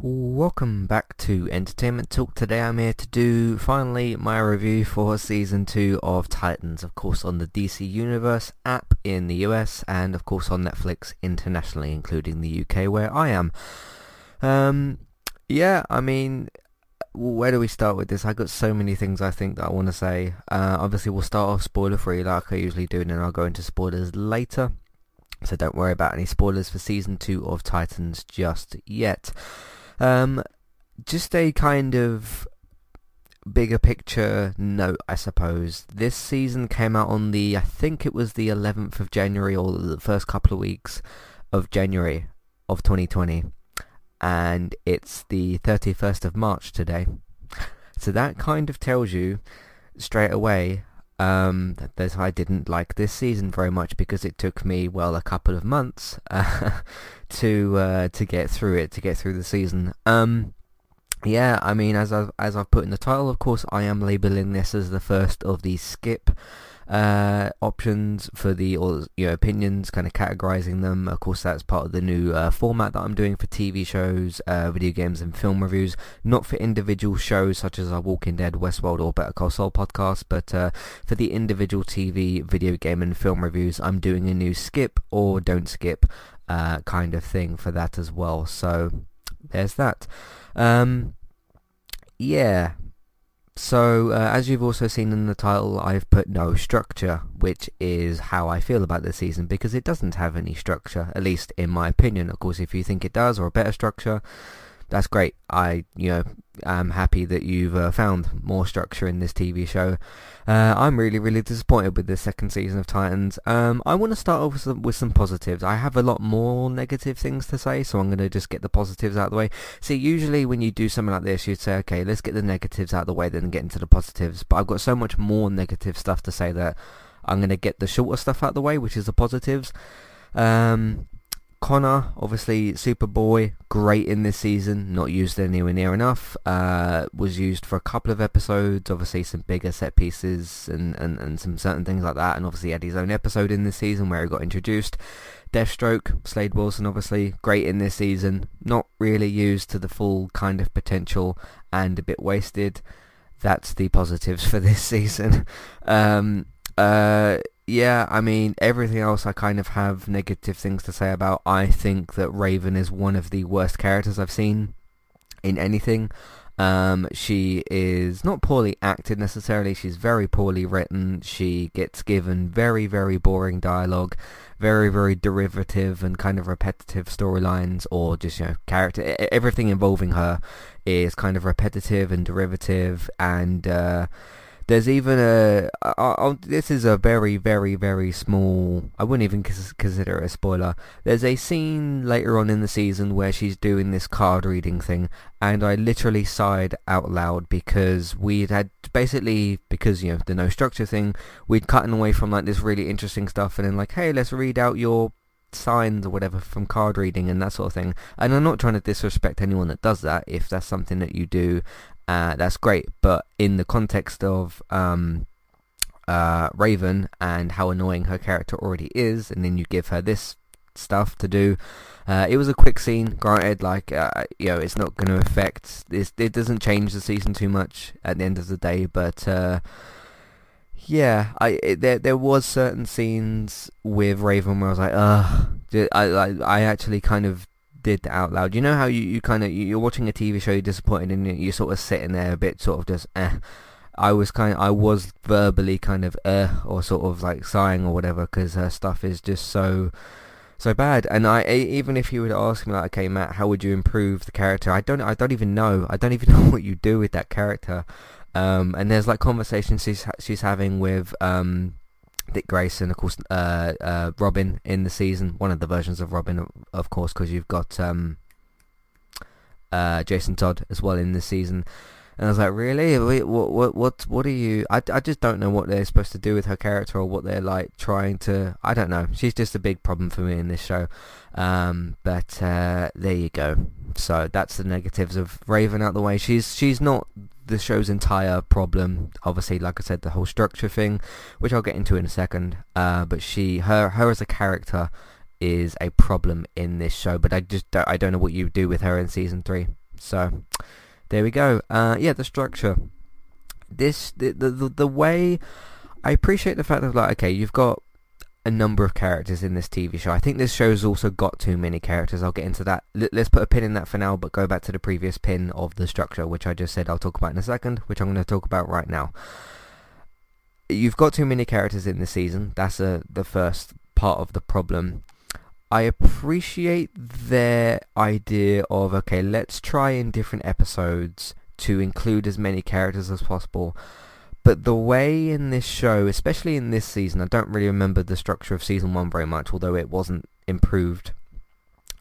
Welcome back to Entertainment Talk. Today I'm here to do finally my review for season 2 of Titans, of course on the DC Universe app in the US and of course on Netflix internationally including the UK where I am. Um, yeah, I mean, where do we start with this? I got so many things I think that I want to say. Uh, obviously we'll start off spoiler free like I usually do and then I'll go into spoilers later. So don't worry about any spoilers for season 2 of Titans just yet. Um, just a kind of bigger picture note, I suppose. This season came out on the, I think it was the 11th of January or the first couple of weeks of January of 2020. And it's the 31st of March today. So that kind of tells you straight away um, that I didn't like this season very much because it took me well a couple of months uh, to uh, to get through it, to get through the season. Um, yeah, I mean, as I've, as I've put in the title, of course, I am labeling this as the first of the skip uh, options for the or you know opinions, kind of categorizing them. Of course, that's part of the new uh, format that I'm doing for TV shows, uh, video games, and film reviews. Not for individual shows such as our Walking Dead, Westworld, or Better Call Saul podcast, but uh, for the individual TV, video game, and film reviews, I'm doing a new skip or don't skip uh, kind of thing for that as well. So there's that. Um, yeah, so, uh, as you've also seen in the title, I've put no structure, which is how I feel about this season, because it doesn't have any structure, at least in my opinion. Of course, if you think it does, or a better structure, that's great. I, you know, am happy that you've uh, found more structure in this TV show. Uh, I'm really, really disappointed with this second season of Titans. Um, I want to start off with some, with some positives. I have a lot more negative things to say, so I'm going to just get the positives out of the way. See, usually when you do something like this, you'd say, okay, let's get the negatives out of the way, then get into the positives. But I've got so much more negative stuff to say that I'm going to get the shorter stuff out of the way, which is the positives. Um, Connor, obviously Superboy, great in this season, not used anywhere near enough. Uh, was used for a couple of episodes, obviously some bigger set pieces and, and, and some certain things like that, and obviously had his own episode in this season where he got introduced. Deathstroke, Slade Wilson, obviously great in this season, not really used to the full kind of potential and a bit wasted. That's the positives for this season. Um, uh, yeah, I mean, everything else I kind of have negative things to say about. I think that Raven is one of the worst characters I've seen in anything. Um, she is not poorly acted necessarily. She's very poorly written. She gets given very, very boring dialogue, very, very derivative and kind of repetitive storylines, or just you know character. Everything involving her is kind of repetitive and derivative, and uh, there's even a. Uh, uh, this is a very, very, very small. I wouldn't even consider it a spoiler. There's a scene later on in the season where she's doing this card reading thing, and I literally sighed out loud because we'd had basically because you know the no structure thing. We'd gotten away from like this really interesting stuff, and then like, hey, let's read out your signs or whatever from card reading and that sort of thing. And I'm not trying to disrespect anyone that does that if that's something that you do uh, that's great. But in the context of um, uh, Raven and how annoying her character already is, and then you give her this stuff to do. Uh, it was a quick scene, granted. Like uh, you know, it's not going to affect this. It doesn't change the season too much at the end of the day, but uh, yeah, I it, there there was certain scenes with Raven where I was like, ugh. I I I actually kind of did out loud. You know how you, you kind of you're watching a TV show, you're disappointed, and you're sort of sitting there a bit, sort of just eh. I was kind of, I was verbally kind of eh, or sort of like sighing or whatever, because her stuff is just so so bad. And I even if you would ask me like, okay, Matt, how would you improve the character? I don't, I don't even know. I don't even know what you do with that character. Um, and there's like conversations she's she's having with um, Dick Grayson, of course, uh, uh, Robin in the season, one of the versions of Robin, of course, because you've got um, uh, Jason Todd as well in this season. And I was like, really? What, what, what, what are you? I, I just don't know what they're supposed to do with her character or what they're like trying to. I don't know. She's just a big problem for me in this show. Um, but uh, there you go. So that's the negatives of Raven out the way. She's she's not the show's entire problem. Obviously, like I said, the whole structure thing, which I'll get into in a second. Uh, but she, her, her as a character is a problem in this show. But I just, don't, I don't know what you do with her in season three. So there we go. Uh, yeah, the structure. This the, the the way I appreciate the fact of like okay, you've got a number of characters in this TV show. I think this show's also got too many characters. I'll get into that. L- let's put a pin in that for now, but go back to the previous pin of the structure, which I just said I'll talk about in a second, which I'm going to talk about right now. You've got too many characters in the season. That's a, the first part of the problem. I appreciate their idea of, okay, let's try in different episodes to include as many characters as possible. But the way in this show, especially in this season, I don't really remember the structure of season one very much, although it wasn't improved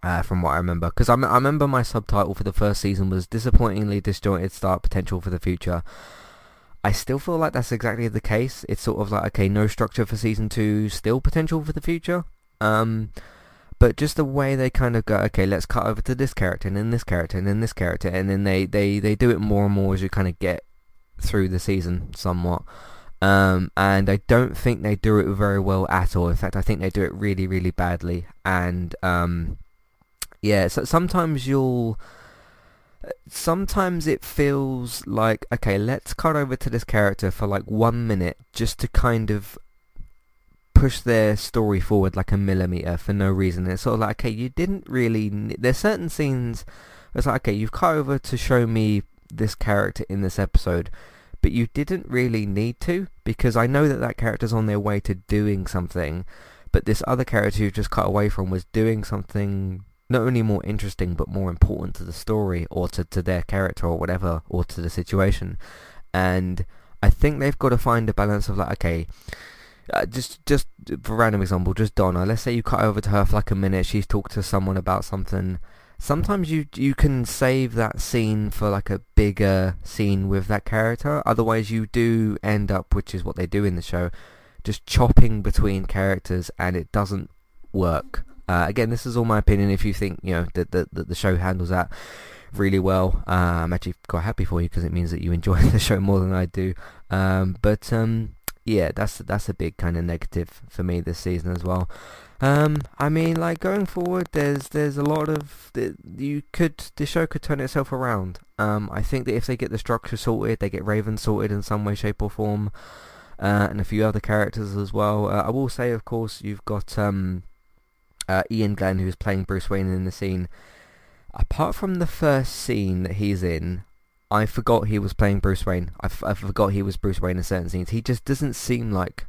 uh, from what I remember. Because I, m- I remember my subtitle for the first season was disappointingly disjointed start, potential for the future. I still feel like that's exactly the case. It's sort of like, okay, no structure for season two, still potential for the future. Um, but just the way they kind of go, okay, let's cut over to this character and then this character and then this character, and then they, they, they do it more and more as you kind of get through the season somewhat. Um, and I don't think they do it very well at all. In fact, I think they do it really, really badly. And um, yeah, so sometimes you'll, sometimes it feels like okay, let's cut over to this character for like one minute just to kind of push their story forward like a millimeter for no reason. It's sort of like okay, you didn't really. There's certain scenes. It's like okay, you've cut over to show me this character in this episode, but you didn't really need to because I know that that character's on their way to doing something, but this other character you just cut away from was doing something not only more interesting but more important to the story or to, to their character or whatever or to the situation. And I think they've got to find a balance of like, okay, uh, just just for random example, just Donna. Let's say you cut over to her for like a minute. She's talked to someone about something, sometimes you you can save that scene for like a bigger scene with that character. Otherwise, you do end up, which is what they do in the show, just chopping between characters, and it doesn't work. Uh, again, this is all my opinion. If you think you know that the, the, show handles that really well, uh, I'm actually quite happy for you because it means that you enjoy the show more than I do. Um, but um, yeah, that's that's a big kind of negative for me this season as well. Um, I mean, like going forward, there's there's a lot of you could the show could turn itself around. Um, I think that if they get the structure sorted, they get Raven sorted in some way, shape, or form, uh, and a few other characters as well. Uh, I will say, of course, you've got um, uh, Iain Glen who's playing Bruce Wayne in the scene. Apart from the first scene that he's in, I forgot he was playing Bruce Wayne. I, f- I forgot he was Bruce Wayne in certain scenes. He just doesn't seem like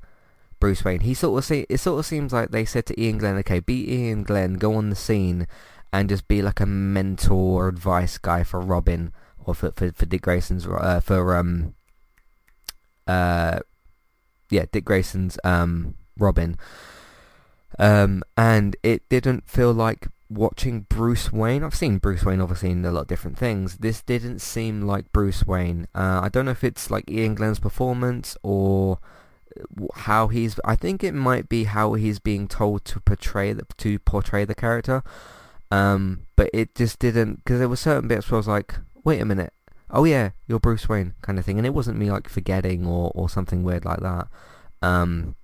Bruce Wayne. He sort of see, it sort of seems like they said to Iain Glen, okay, be Iain Glen, go on the scene, and just be like a mentor or advice guy for Robin or for for, for Dick Grayson's uh, for um uh yeah Dick Grayson's um Robin. Um, and it didn't feel like watching Bruce Wayne. I've seen Bruce Wayne obviously in a lot of different things. This didn't seem like Bruce Wayne. Uh, I don't know if it's like Iain Glen's performance or how he's I think it might be how he's being told to portray the to portray the character um but it just didn't because there were certain bits where I was like wait a minute oh yeah you're Bruce Wayne kind of thing and it wasn't me like forgetting or or something weird like that um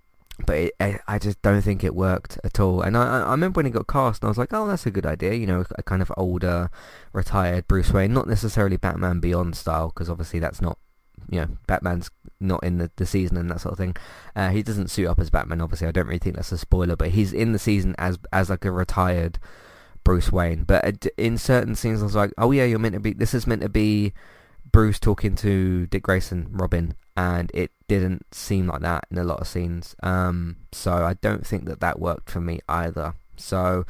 but it, I, I just don't think it worked at all. And I, I remember when it got cast, and I was like, oh, that's a good idea. You know, a kind of older, retired Bruce Wayne, not necessarily Batman Beyond style, because obviously that's not you know, Batman's not in the, the season and that sort of thing. Uh, he doesn't suit up as Batman, obviously. I don't really think that's a spoiler, but he's in the season as as like a retired Bruce Wayne. But in certain scenes, I was like, oh yeah, you're meant to be. This is meant to be Bruce talking to Dick Grayson, Robin, and it didn't seem like that in a lot of scenes. Um, so I don't think that that worked for me either. So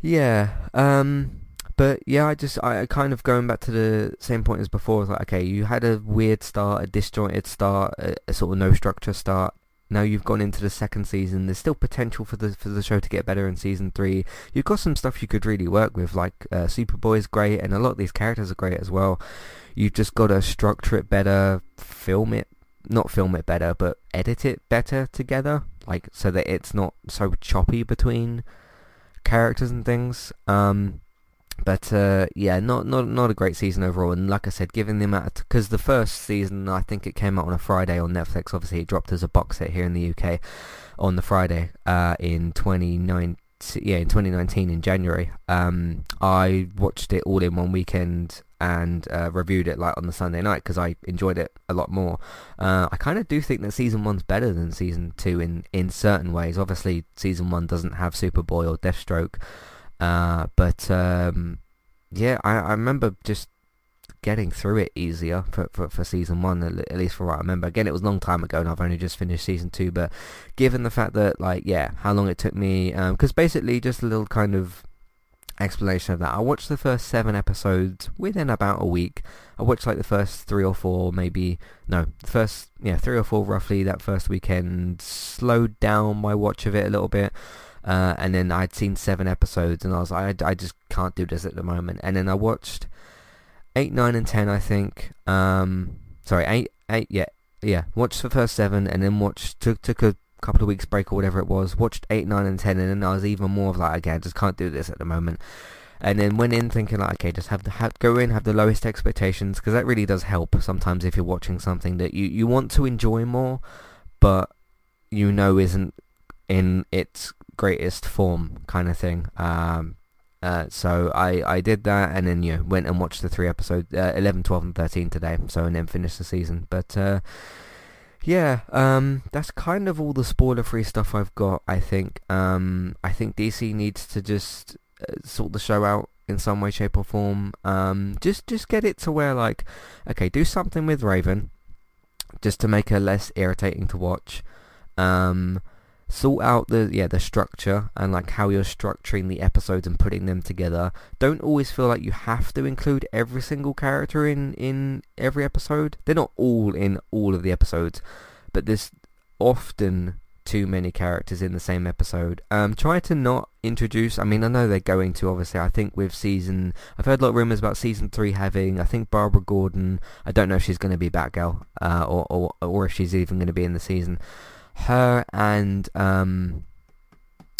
yeah. Um, but yeah, I just I kind of going back to the same point as before. like okay, you had a weird start, a disjointed start, a, a sort of no structure start. Now you've gone into the second season. There's still potential for the for the show to get better in season three. You've got some stuff you could really work with, like uh, Superboy's great, and a lot of these characters are great as well. You've just got to structure it better, film it, not film it better, but edit it better together, like so that it's not so choppy between characters and things. Um, but uh, yeah, not not not a great season overall. And like I said, given the amount, because the first season I think it came out on a Friday on Netflix. Obviously, it dropped as a box set here in the UK on the Friday uh, in 2019. Yeah, in 2019 in January. Um, I watched it all in one weekend and uh, reviewed it like on the Sunday night because I enjoyed it a lot more. Uh, I kind of do think that season one's better than season two in in certain ways. Obviously, season one doesn't have Superboy or Deathstroke, uh, but um, yeah, I, I remember just getting through it easier for, for, for season one, at least for what I remember. Again, it was a long time ago and I've only just finished season two, but given the fact that, like, yeah, how long it took me, because um, basically just a little kind of explanation of that. I watched the first seven episodes within about a week. I watched like the first three or four, maybe, no, first, yeah, three or four roughly that first weekend, slowed down my watch of it a little bit. Uh, and then I'd seen seven episodes and I was like, I, I just can't do this at the moment. And then I watched 8, 9 and 10 I think. Um, sorry, 8, 8, yeah, yeah. Watched the first 7 and then watched, took, took a couple of weeks break or whatever it was. Watched 8, 9 and 10 and then I was even more of like, again, just can't do this at the moment. And then went in thinking like, okay, just have to have, go in, have the lowest expectations because that really does help sometimes if you're watching something that you, you want to enjoy more, but you know isn't in its greatest form kind of thing. Um, uh, so I, I did that and then you know, went and watched the three episodes, uh, 11, 12 and 13 today, so and then finished the season. But uh, yeah, um, that's kind of all the spoiler-free stuff I've got, I think. Um, I think DC needs to just uh, sort the show out in some way, shape or form. Um, just, just get it to where like, okay, do something with Raven, just to make her less irritating to watch. Um, sort out the yeah the structure and like how you're structuring the episodes and putting them together. Don't always feel like you have to include every single character in in every episode. They're not all in all of the episodes but there's often too many characters in the same episode. Um try to not introduce i mean i know they're going to obviously. I think with season i've heard a lot of rumors about season three having i think barbara gordon. I don't know if she's going to be batgirl uh or, or or if she's even going to be in the season her and um,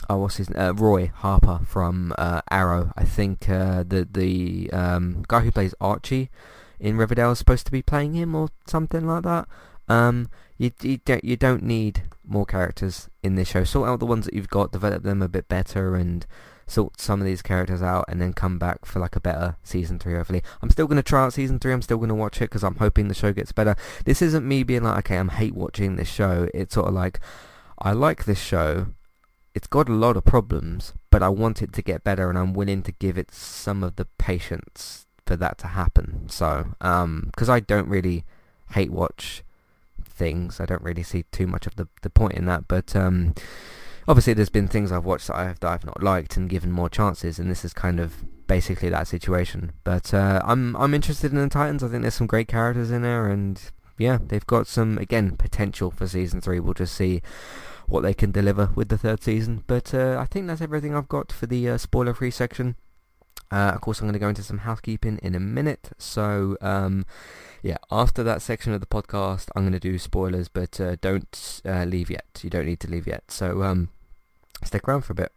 oh what's his uh, Roy Harper from uh, Arrow. I think uh, the the um, guy who plays Archie in Riverdale is supposed to be playing him or something like that. Um, you you don't you don't need more characters in this show. Sort out the ones that you've got, develop them a bit better, and sort some of these characters out and then come back for like a better season 3 hopefully. I'm still going to try out season 3, I'm still going to watch it because I'm hoping the show gets better. This isn't me being like, okay, I'm hate watching this show. It's sort of like, I like this show, it's got a lot of problems, but I want it to get better and I'm willing to give it some of the patience for that to happen. So, um, because I don't really hate watch things, I don't really see too much of the, the point in that, but, um, obviously there's been things I've watched that I've, that I've not liked and given more chances, and this is kind of basically that situation. But uh, I'm I'm interested in the Titans. I think there's some great characters in there, and yeah, they've got some again potential for season three. We'll just see what they can deliver with the third season. But uh, I think that's everything I've got for the uh, spoiler-free section. Uh, of course, I'm going to go into some housekeeping in a minute. So, um, yeah, after that section of the podcast, I'm going to do spoilers, but uh, don't uh, leave yet. You don't need to leave yet. So, um, stick around for a bit.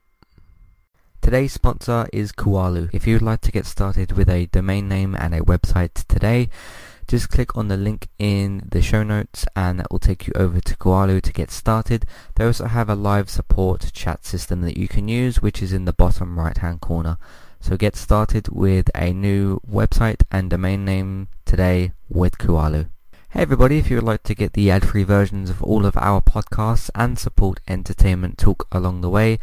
Today's sponsor is Kualo. If you would like to get started with a domain name and a website today, just click on the link in the show notes and that will take you over to Kualo to get started. They also have a live support chat system that you can use which is in the bottom right hand corner. So get started with a new website and domain name today with Kualo. Hey everybody, if you would like to get the ad-free versions of all of our podcasts and support Entertainment Talk along the way,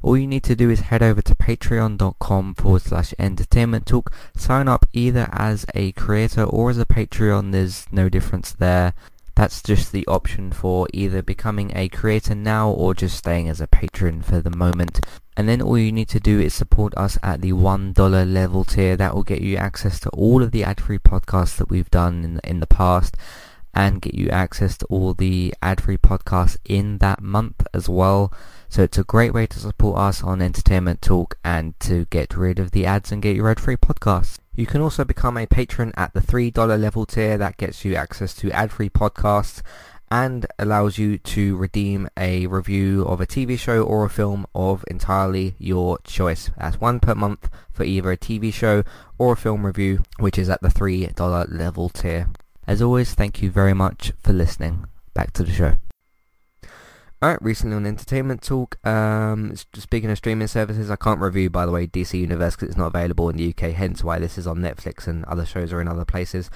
all you need to do is head over to patreon.com forward slash entertainment talk. Sign up either as a creator or as a Patreon. There's no difference there. That's just the option for either becoming a creator now or just staying as a patron for the moment. And then all you need to do is support us at the $1 level tier. That will get you access to all of the ad-free podcasts that we've done in, in the past and get you access to all the ad-free podcasts in that month as well. So it's a great way to support us on Entertainment Talk and to get rid of the ads and get your ad-free podcasts. You can also become a patron at the $3 level tier. That gets you access to ad-free podcasts and allows you to redeem a review of a TV show or a film of entirely your choice. That's one per month for either a TV show or a film review, which is at the $3 level tier. As always, thank you very much for listening. Back to the show. Alright, recently on Entertainment Talk, um, speaking of streaming services, I can't review, by the way, DC Universe because it's not available in the UK, hence why this is on Netflix and other shows are in other places.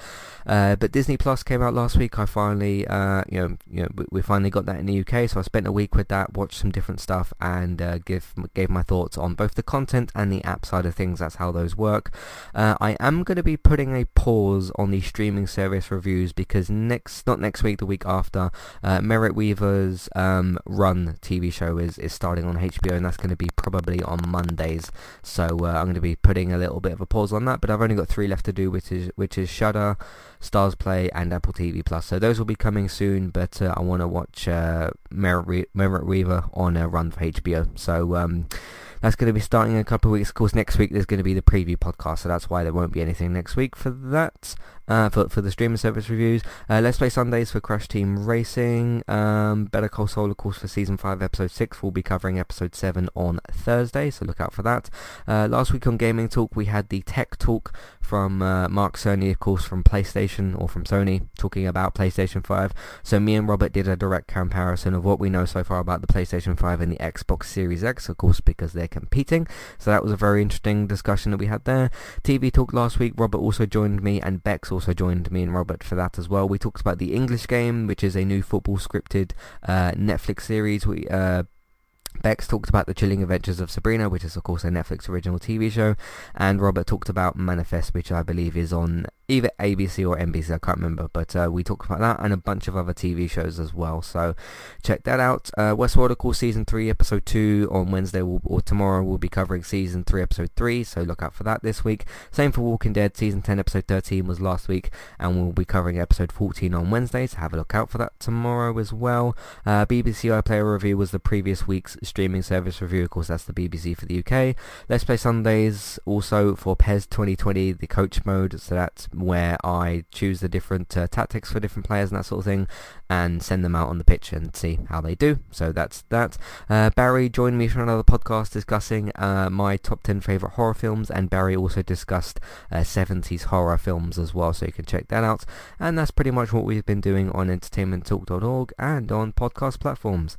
Uh, but Disney Plus came out last week. I finally, uh, you know, you know, we finally got that in the UK, so I spent a week with that, watched some different stuff, and uh, give gave my thoughts on both the content and the app side of things. That's how those work. Uh, I am going to be putting a pause on the streaming service reviews because next, not next week, the week after, uh, Merritt Wever's um, Run TV show is, is starting on HBO and that's going to be probably on Mondays. So uh, I'm going to be putting a little bit of a pause on that, but I've only got three left to do, which is which is Shudder, StarzPlay, and Apple TV Plus. So those will be coming soon, but uh, I want to watch uh, Merritt, Merritt Wever on a run for HBO. So um, that's going to be starting in a couple of weeks. Of course, next week there's going to be the preview podcast, so that's why there won't be anything next week for that uh, for, for the streaming service reviews. Uh, Let's Play Sundays for Crash Team Racing. Um, Better Call Saul, of course, for Season 5, Episode 6. We'll be covering Episode 7 on Thursday, so look out for that. Uh, last week on Gaming Talk, we had the Tech Talk from uh, Mark Cerny, of course, from PlayStation, or from Sony, talking about PlayStation 5. So me and Robert did a direct comparison of what we know so far about the PlayStation 5 and the Xbox Series X, of course, because they're competing. So that was a very interesting discussion that we had there. TV Talk last week, Robert also joined me, and Bex also joined me and Robert for that as well. We talked about the English game, which is a new football scripted uh, Netflix series. We uh, Bex talked about the chilling adventures of Sabrina, which is of course a Netflix original TV show, and Robert talked about Manifest, which I believe is on either ABC or NBC, I can't remember, but uh, we talked about that and a bunch of other TV shows as well, so check that out. Uh, Westworld, of course, Season 3, Episode 2 on Wednesday we'll, or tomorrow we'll be covering Season 3, Episode 3, so look out for that this week. Same for Walking Dead, Season 10, Episode 13 was last week, and we'll be covering Episode 14 on Wednesday, so have a look out for that tomorrow as well. Uh, BBC iPlayer review was the previous week's streaming service review, of course that's the BBC for the UK. Let's Play Sundays also for PES 2020, the coach mode, so that's where I choose the different uh, tactics for different players and that sort of thing and send them out on the pitch and see how they do. So that's that. Uh, Barry joined me for another podcast discussing uh, my top 10 favourite horror films and Barry also discussed 70s uh, horror films as well so you can check that out. And that's pretty much what we've been doing on entertainmenttalk.org and on podcast platforms.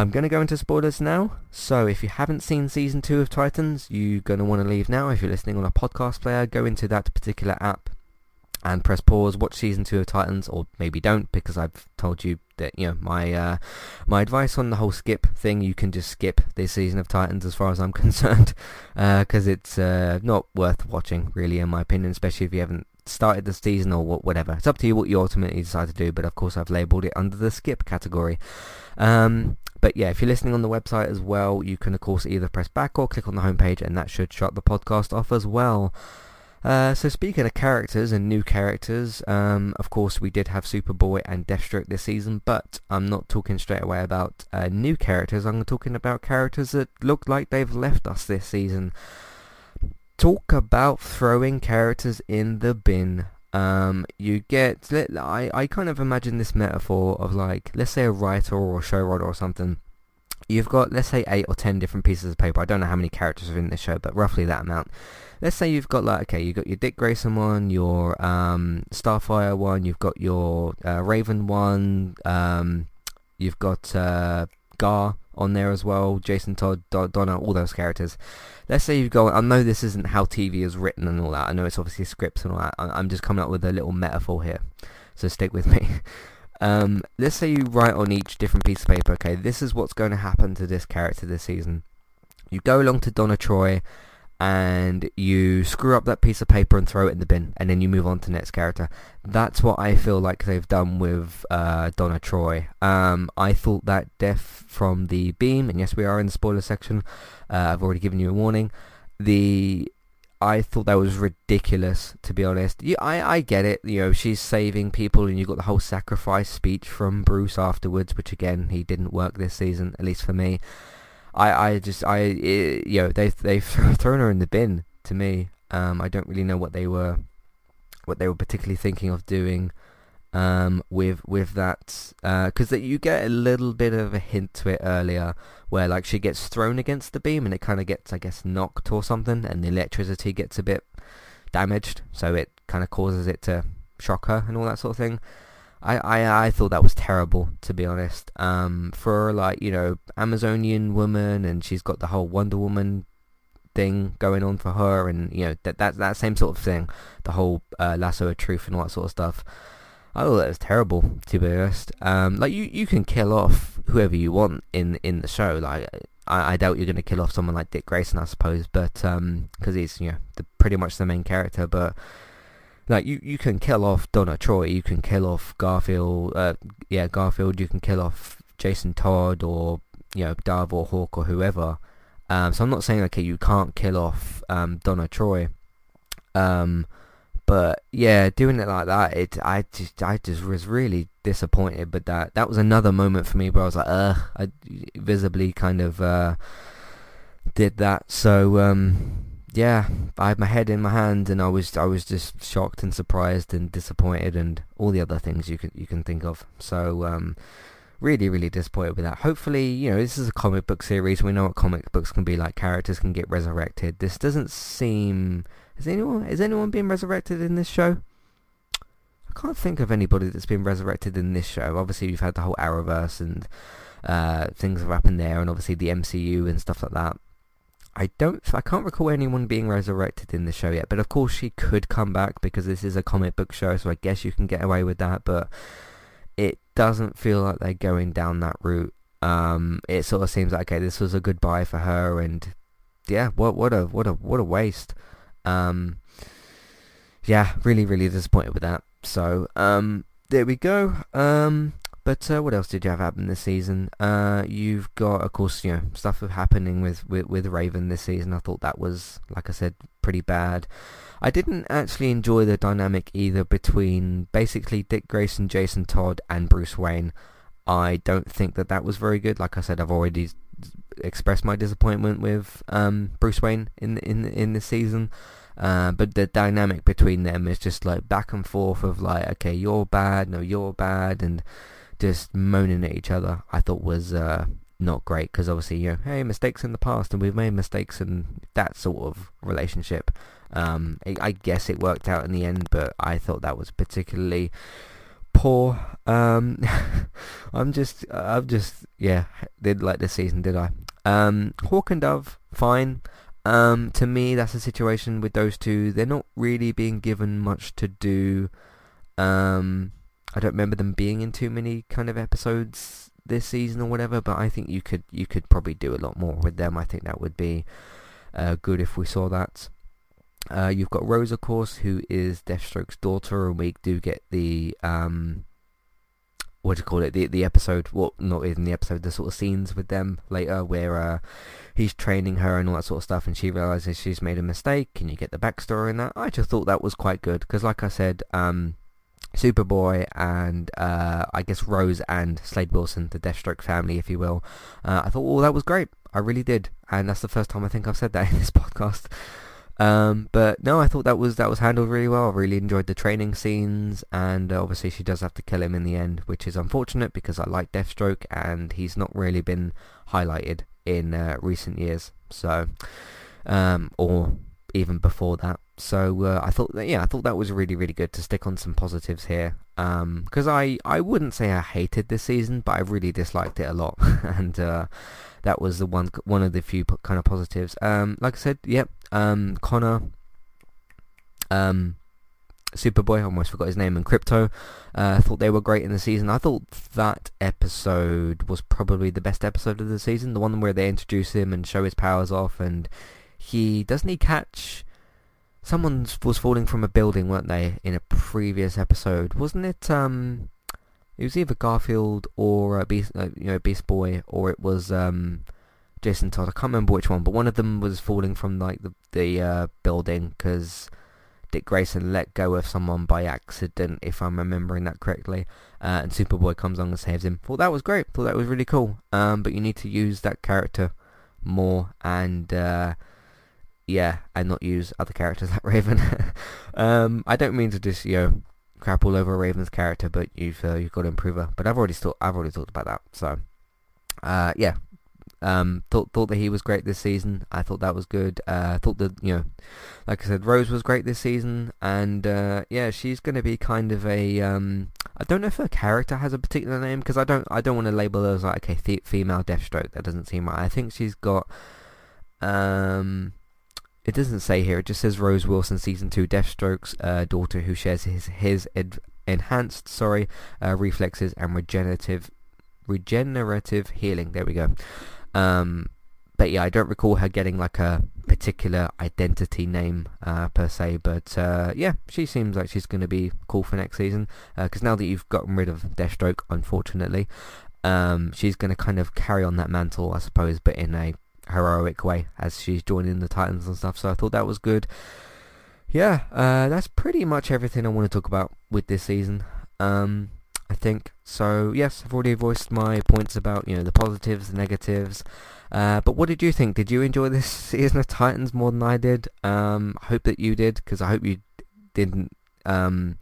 I'm going to go into spoilers now, so if you haven't seen Season 2 of Titans, you're going to want to leave now. If you're listening on a podcast player, go into that particular app and press pause, watch Season 2 of Titans, or maybe don't, because I've told you that, you know, my uh, my advice on the whole skip thing, you can just skip this season of Titans as far as I'm concerned, because uh, it's uh, not worth watching, really, in my opinion, especially if you haven't started the season or whatever. It's up to you what you ultimately decide to do, but of course I've labelled it under the skip category. Um, but yeah, if you're listening on the website as well, you can of course either press back or click on the homepage and that should shut the podcast off as well. Uh, so speaking of characters and new characters, um, of course we did have Superboy and Deathstroke this season, but I'm not talking straight away about uh, new characters. I'm talking about characters that look like they've left us this season. Talk about throwing characters in the bin. Um, you get, I, I kind of imagine this metaphor of like, let's say a writer or a showrunner or something. You've got, let's say, eight or ten different pieces of paper. I don't know how many characters are in this show, but roughly that amount. Let's say you've got like, okay, you've got your Dick Grayson one, your um, Starfire one, you've got your uh, Raven one, um, you've got uh, Gar on there as well, Jason Todd, Donna, all those characters. Let's say you've got, I know this isn't how TV is written and all that, I know it's obviously scripts and all that, I'm just coming up with a little metaphor here, so stick with me. Um, let's say you write on each different piece of paper, okay, this is what's going to happen to this character this season. You go along to Donna Troy and you screw up that piece of paper and throw it in the bin and then you move on to next character. That's what I feel like they've done with uh, Donna Troy. Um, I thought that death from the beam, and yes we are in the spoiler section, uh, I've already given you a warning, the I thought that was ridiculous, to be honest. I, I get it. You know, she's saving people, and you got the whole sacrifice speech from Bruce afterwards, which again he didn't work this season, at least for me. I, I just I it, you know they they've thrown her in the bin to me. Um, I don't really know what they were what they were particularly thinking of doing um, with with that because uh, you get a little bit of a hint to it earlier where like she gets thrown against the beam and it kind of gets I guess knocked or something and the electricity gets a bit damaged so it kind of causes it to shock her and all that sort of thing. I, I, I thought that was terrible to be honest. Um, for like you know Amazonian woman, and she's got the whole Wonder Woman thing going on for her, and you know that that that same sort of thing, the whole uh, lasso of truth and all that sort of stuff. I thought that was terrible to be honest. Um, like you, you can kill off whoever you want in in the show. Like I, I doubt you're going to kill off someone like Dick Grayson, I suppose, but because um, he's you know the, pretty much the main character. But like you, you can kill off Donna Troy, you can kill off Garfield, uh, yeah Garfield, you can kill off Jason Todd or you know Dove or Hawk or whoever. Um, so I'm not saying okay you can't kill off um, Donna Troy. Um, but yeah, doing it like that, it I just I just was really disappointed. But that that was another moment for me where I was like, ugh, I visibly kind of uh, did that. So um, yeah, I had my head in my hand, and I was I was just shocked and surprised and disappointed, and all the other things you can you can think of. So um, really really disappointed with that. Hopefully, you know, this is a comic book series. We know what comic books can be like. Characters can get resurrected. This doesn't seem has anyone has anyone been resurrected in this show? I can't think of anybody that's been resurrected in this show. Obviously, we've had the whole Arrowverse and uh, things have happened there, and obviously the MCU and stuff like that. I don't, I can't recall anyone being resurrected in the show yet, but of course she could come back because this is a comic book show, so I guess you can get away with that. But it doesn't feel like they're going down that route. Um, it sort of seems like okay, this was a goodbye for her, and yeah, what what a what a what a waste. Um, yeah, really, really disappointed with that. So, um, there we go. Um, but uh, what else did you have happen this season? Uh, you've got, of course, you know, stuff happening with, with, with Raven this season. I thought that was, like I said, pretty bad. I didn't actually enjoy the dynamic either between basically Dick Grayson, Jason Todd, and Bruce Wayne. I don't think that that was very good. Like I said, I've already expressed my disappointment with um, Bruce Wayne in in in this season. Uh, but the dynamic between them is just like back and forth of like, okay, you're bad, no, you're bad, and just moaning at each other. I thought was uh, not great because obviously, you know, hey, mistakes in the past, and we've made mistakes in that sort of relationship. Um, I guess it worked out in the end, but I thought that was particularly poor. Um, I'm just, I've just, yeah, did like this season, did I? Um, Hawk and Dove, fine. Um, to me, that's a situation with those two. They're not really being given much to do. Um, I don't remember them being in too many kind of episodes this season or whatever, but I think you could you could probably do a lot more with them. I think that would be uh, good if we saw that. Uh, you've got Rose, of course, who is Deathstroke's daughter, and we do get the um, what do you call it? The the episode, well, not even the episode, the sort of scenes with them later, where uh, he's training her and all that sort of stuff, and she realizes she's made a mistake, and you get the backstory in that. I just thought that was quite good because, like I said, um, Superboy and uh, I guess Rose and Slade Wilson, the Deathstroke family, if you will. Uh, I thought, oh, that was great. I really did, and that's the first time I think I've said that in this podcast. Um, but no, I thought that was that was handled really well. I really enjoyed the training scenes, and uh, obviously she does have to kill him in the end, which is unfortunate because I like Deathstroke, and he's not really been highlighted in uh, recent years. So, um, or even before that. So uh, I thought that yeah, I thought that was really really good to stick on some positives here. Because um, I I wouldn't say I hated this season, but I really disliked it a lot, and uh, that was the one one of the few kind of positives. Um, like I said, yep, um, Connor, um, Superboy, I almost forgot his name, and Krypto. I uh, thought they were great in the season. I thought that episode was probably the best episode of the season, the one where they introduce him and show his powers off, and he doesn't he catch someone was falling from a building, weren't they, in a previous episode? Wasn't it? Um, it was either Garfield or Beast, uh, you know, Beast Boy, or it was um, Jason Todd. I can't remember which one, but one of them was falling from like the the uh, building because Dick Grayson let go of someone by accident, if I'm remembering that correctly. Uh, and Superboy comes on and saves him. Thought that was great. Thought that was really cool. Um, but you need to use that character more and uh, yeah, and not use other characters like Raven. um, I don't mean to just you know crap all over Raven's character, but you've uh, you've got to improve her. But I've already thought I've already talked about that. So uh, yeah, um, thought thought that he was great this season. I thought that was good. Uh, thought that you know, like I said, Rose was great this season, and uh, yeah, she's going to be kind of a. Um, I don't know if her character has a particular name because I don't I don't want to label her as like okay th- female Deathstroke. That doesn't seem right. I think she's got um. It doesn't say here. It just says Rose Wilson, season two, Deathstroke's uh, daughter, who shares his his ed- enhanced sorry uh, reflexes and regenerative regenerative healing. There we go. Um, but yeah, I don't recall her getting like a particular identity name uh, per se. But uh, yeah, she seems like she's going to be cool for next season because uh, now that you've gotten rid of Deathstroke, unfortunately, um, she's going to kind of carry on that mantle, I suppose, but in a heroic way as she's joining the Titans and stuff. So I thought that was good. Yeah, uh, that's pretty much everything I want to talk about with this season. Um, I think so. Yes, I've already voiced my points about you know the positives, the negatives. Uh, but what did you think? Did you enjoy this season of Titans more than I did? Um, I hope that you did because I hope you didn't um,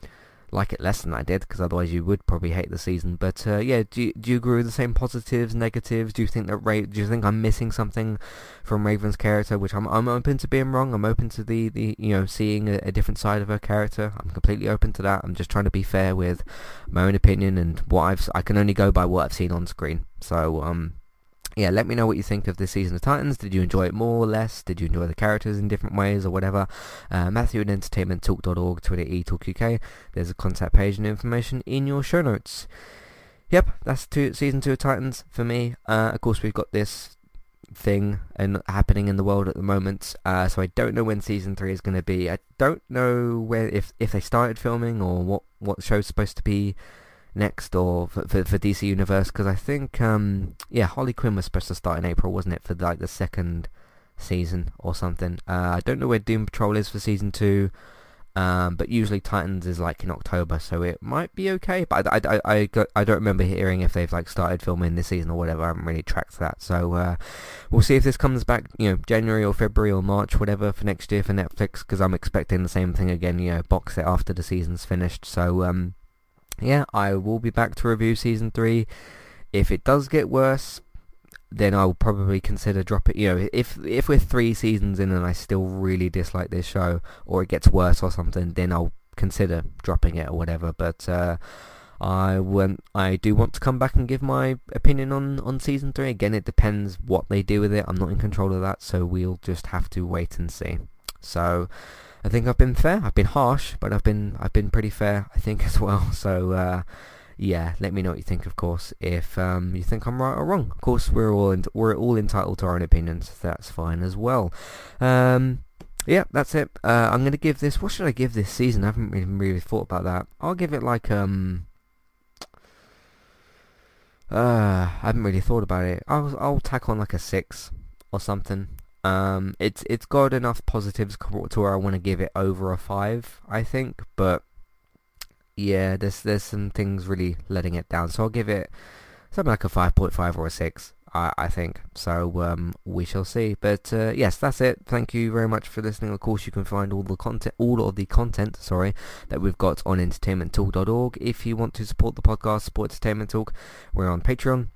like it less than I did because otherwise you would probably hate the season. But uh, yeah, do you, do you agree with the same positives, negatives? Do you think that Ra- do you think I'm missing something from Raven's character? Which I'm I'm open to being wrong. I'm open to the, the you know seeing a, a different side of her character. I'm completely open to that. I'm just trying to be fair with my own opinion and what I've I can only go by what I've seen on screen. So um yeah, let me know what you think of this season of Titans. Did you enjoy it more or less? Did you enjoy the characters in different ways or whatever? Uh, Matthew at entertainmenttalk.org, Twitter eTalkUK. There's a contact page and information in your show notes. Yep, that's two, season two of Titans for me. Uh, of course, we've got this thing and happening in the world at the moment. Uh, so I don't know when season three is going to be. I don't know where if if they started filming or what what show's supposed to be next or for, for, for DC Universe because I think um, yeah Harley Quinn was supposed to start in April wasn't it for like the second season or something? Uh, I don't know where Doom Patrol is for season two um, but usually Titans is like in October so it might be okay but I, I, I, I, I don't remember hearing if they've like started filming this season or whatever. I haven't really tracked that so uh, we'll see if this comes back you know January or February or March whatever for next year for Netflix because I'm expecting the same thing again you know box it after the season's finished so um, yeah, I will be back to review season three. If it does get worse, then I will probably consider dropping. You know, if if we're three seasons in and I still really dislike this show, or it gets worse or something, then I'll consider dropping it or whatever. But uh, I want, I do want to come back and give my opinion on on season three. Again, it depends what they do with it. I'm not in control of that, so we'll just have to wait and see. So. I think I've been fair. I've been harsh, but I've been I've been pretty fair, I think, as well. So uh, yeah, let me know what you think, of course. If um, you think I'm right or wrong, of course, we're all in, we're all entitled to our own opinions. That's fine as well. Um, yeah, that's it. Uh, I'm gonna give this. What should I give this season? I haven't really, really thought about that. I'll give it like um. Uh, I haven't really thought about it. I'll I'll tack on like a six or something. Um, it's it's got enough positives to where I want to give it over a five, I think. But yeah, there's there's some things really letting it down. So I'll give it something like a five point five or a six. I, I think so. Um, we shall see. But uh, yes, that's it. Thank you very much for listening. Of course, you can find all the content, all of the content, sorry, that we've got on entertainmenttalk.org. If you want to support the podcast, support Entertainment Talk, we're on Patreon.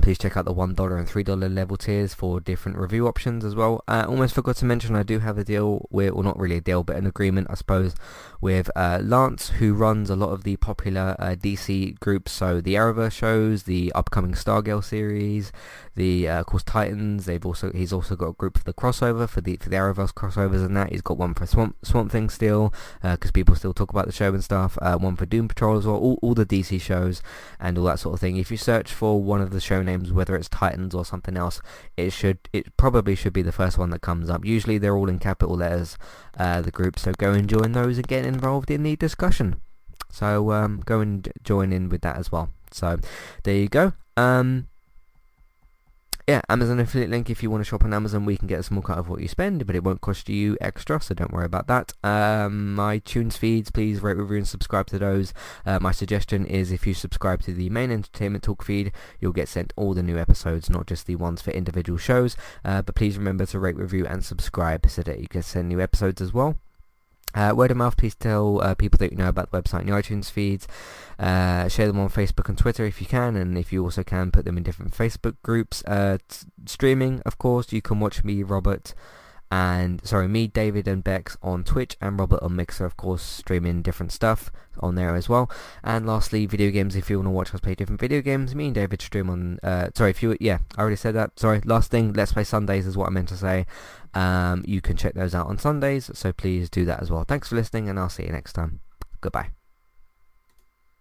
Please check out the $1 and $3 level tiers for different review options as well. Uh, almost forgot to mention I do have a deal with, well not really a deal, but an agreement I suppose, with uh, Lance who runs a lot of the popular uh, DC groups, so the Arrowverse shows, the upcoming Stargirl series, the uh, of course Titans. They've also he's also got a group for the crossover for the for the Arrowverse crossovers and that. He's got one for Swamp Swamp Thing still because uh, people still talk about the show and stuff. Uh, one for Doom Patrol as well. All all the DC shows and all that sort of thing. If you search for one of the show names, whether it's Titans or something else, it should it probably should be the first one that comes up. Usually they're all in capital letters. Uh, the group, so go and join those get involved in the discussion. So um, go and join in with that as well. So there you go. Um, yeah, Amazon affiliate link. If you want to shop on Amazon, we can get a small cut of what you spend, but it won't cost you extra, so don't worry about that. Um, iTunes feeds, please rate, review, and subscribe to those. Uh, my suggestion is if you subscribe to the main Entertainment Talk feed, you'll get sent all the new episodes, not just the ones for individual shows. Uh, but please remember to rate, review, and subscribe so that you can send new episodes as well. Uh, word of mouth, please tell uh, people that you know about the website and the iTunes feeds. Uh, share them on Facebook and Twitter if you can, and if you also can, put them in different Facebook groups. Uh, t- streaming, of course, you can watch me, Robert, and sorry, me, David, and Bex on Twitch, and Robert on Mixer, of course, streaming different stuff on there as well. And lastly, video games. If you want to watch us play different video games, me and David stream on. Uh, sorry, if you yeah, I already said that. Sorry, last thing, Let's Play Sundays is what I meant to say. Um, you can check those out on Sundays, so please do that as well. Thanks for listening, and I'll see you next time. Goodbye.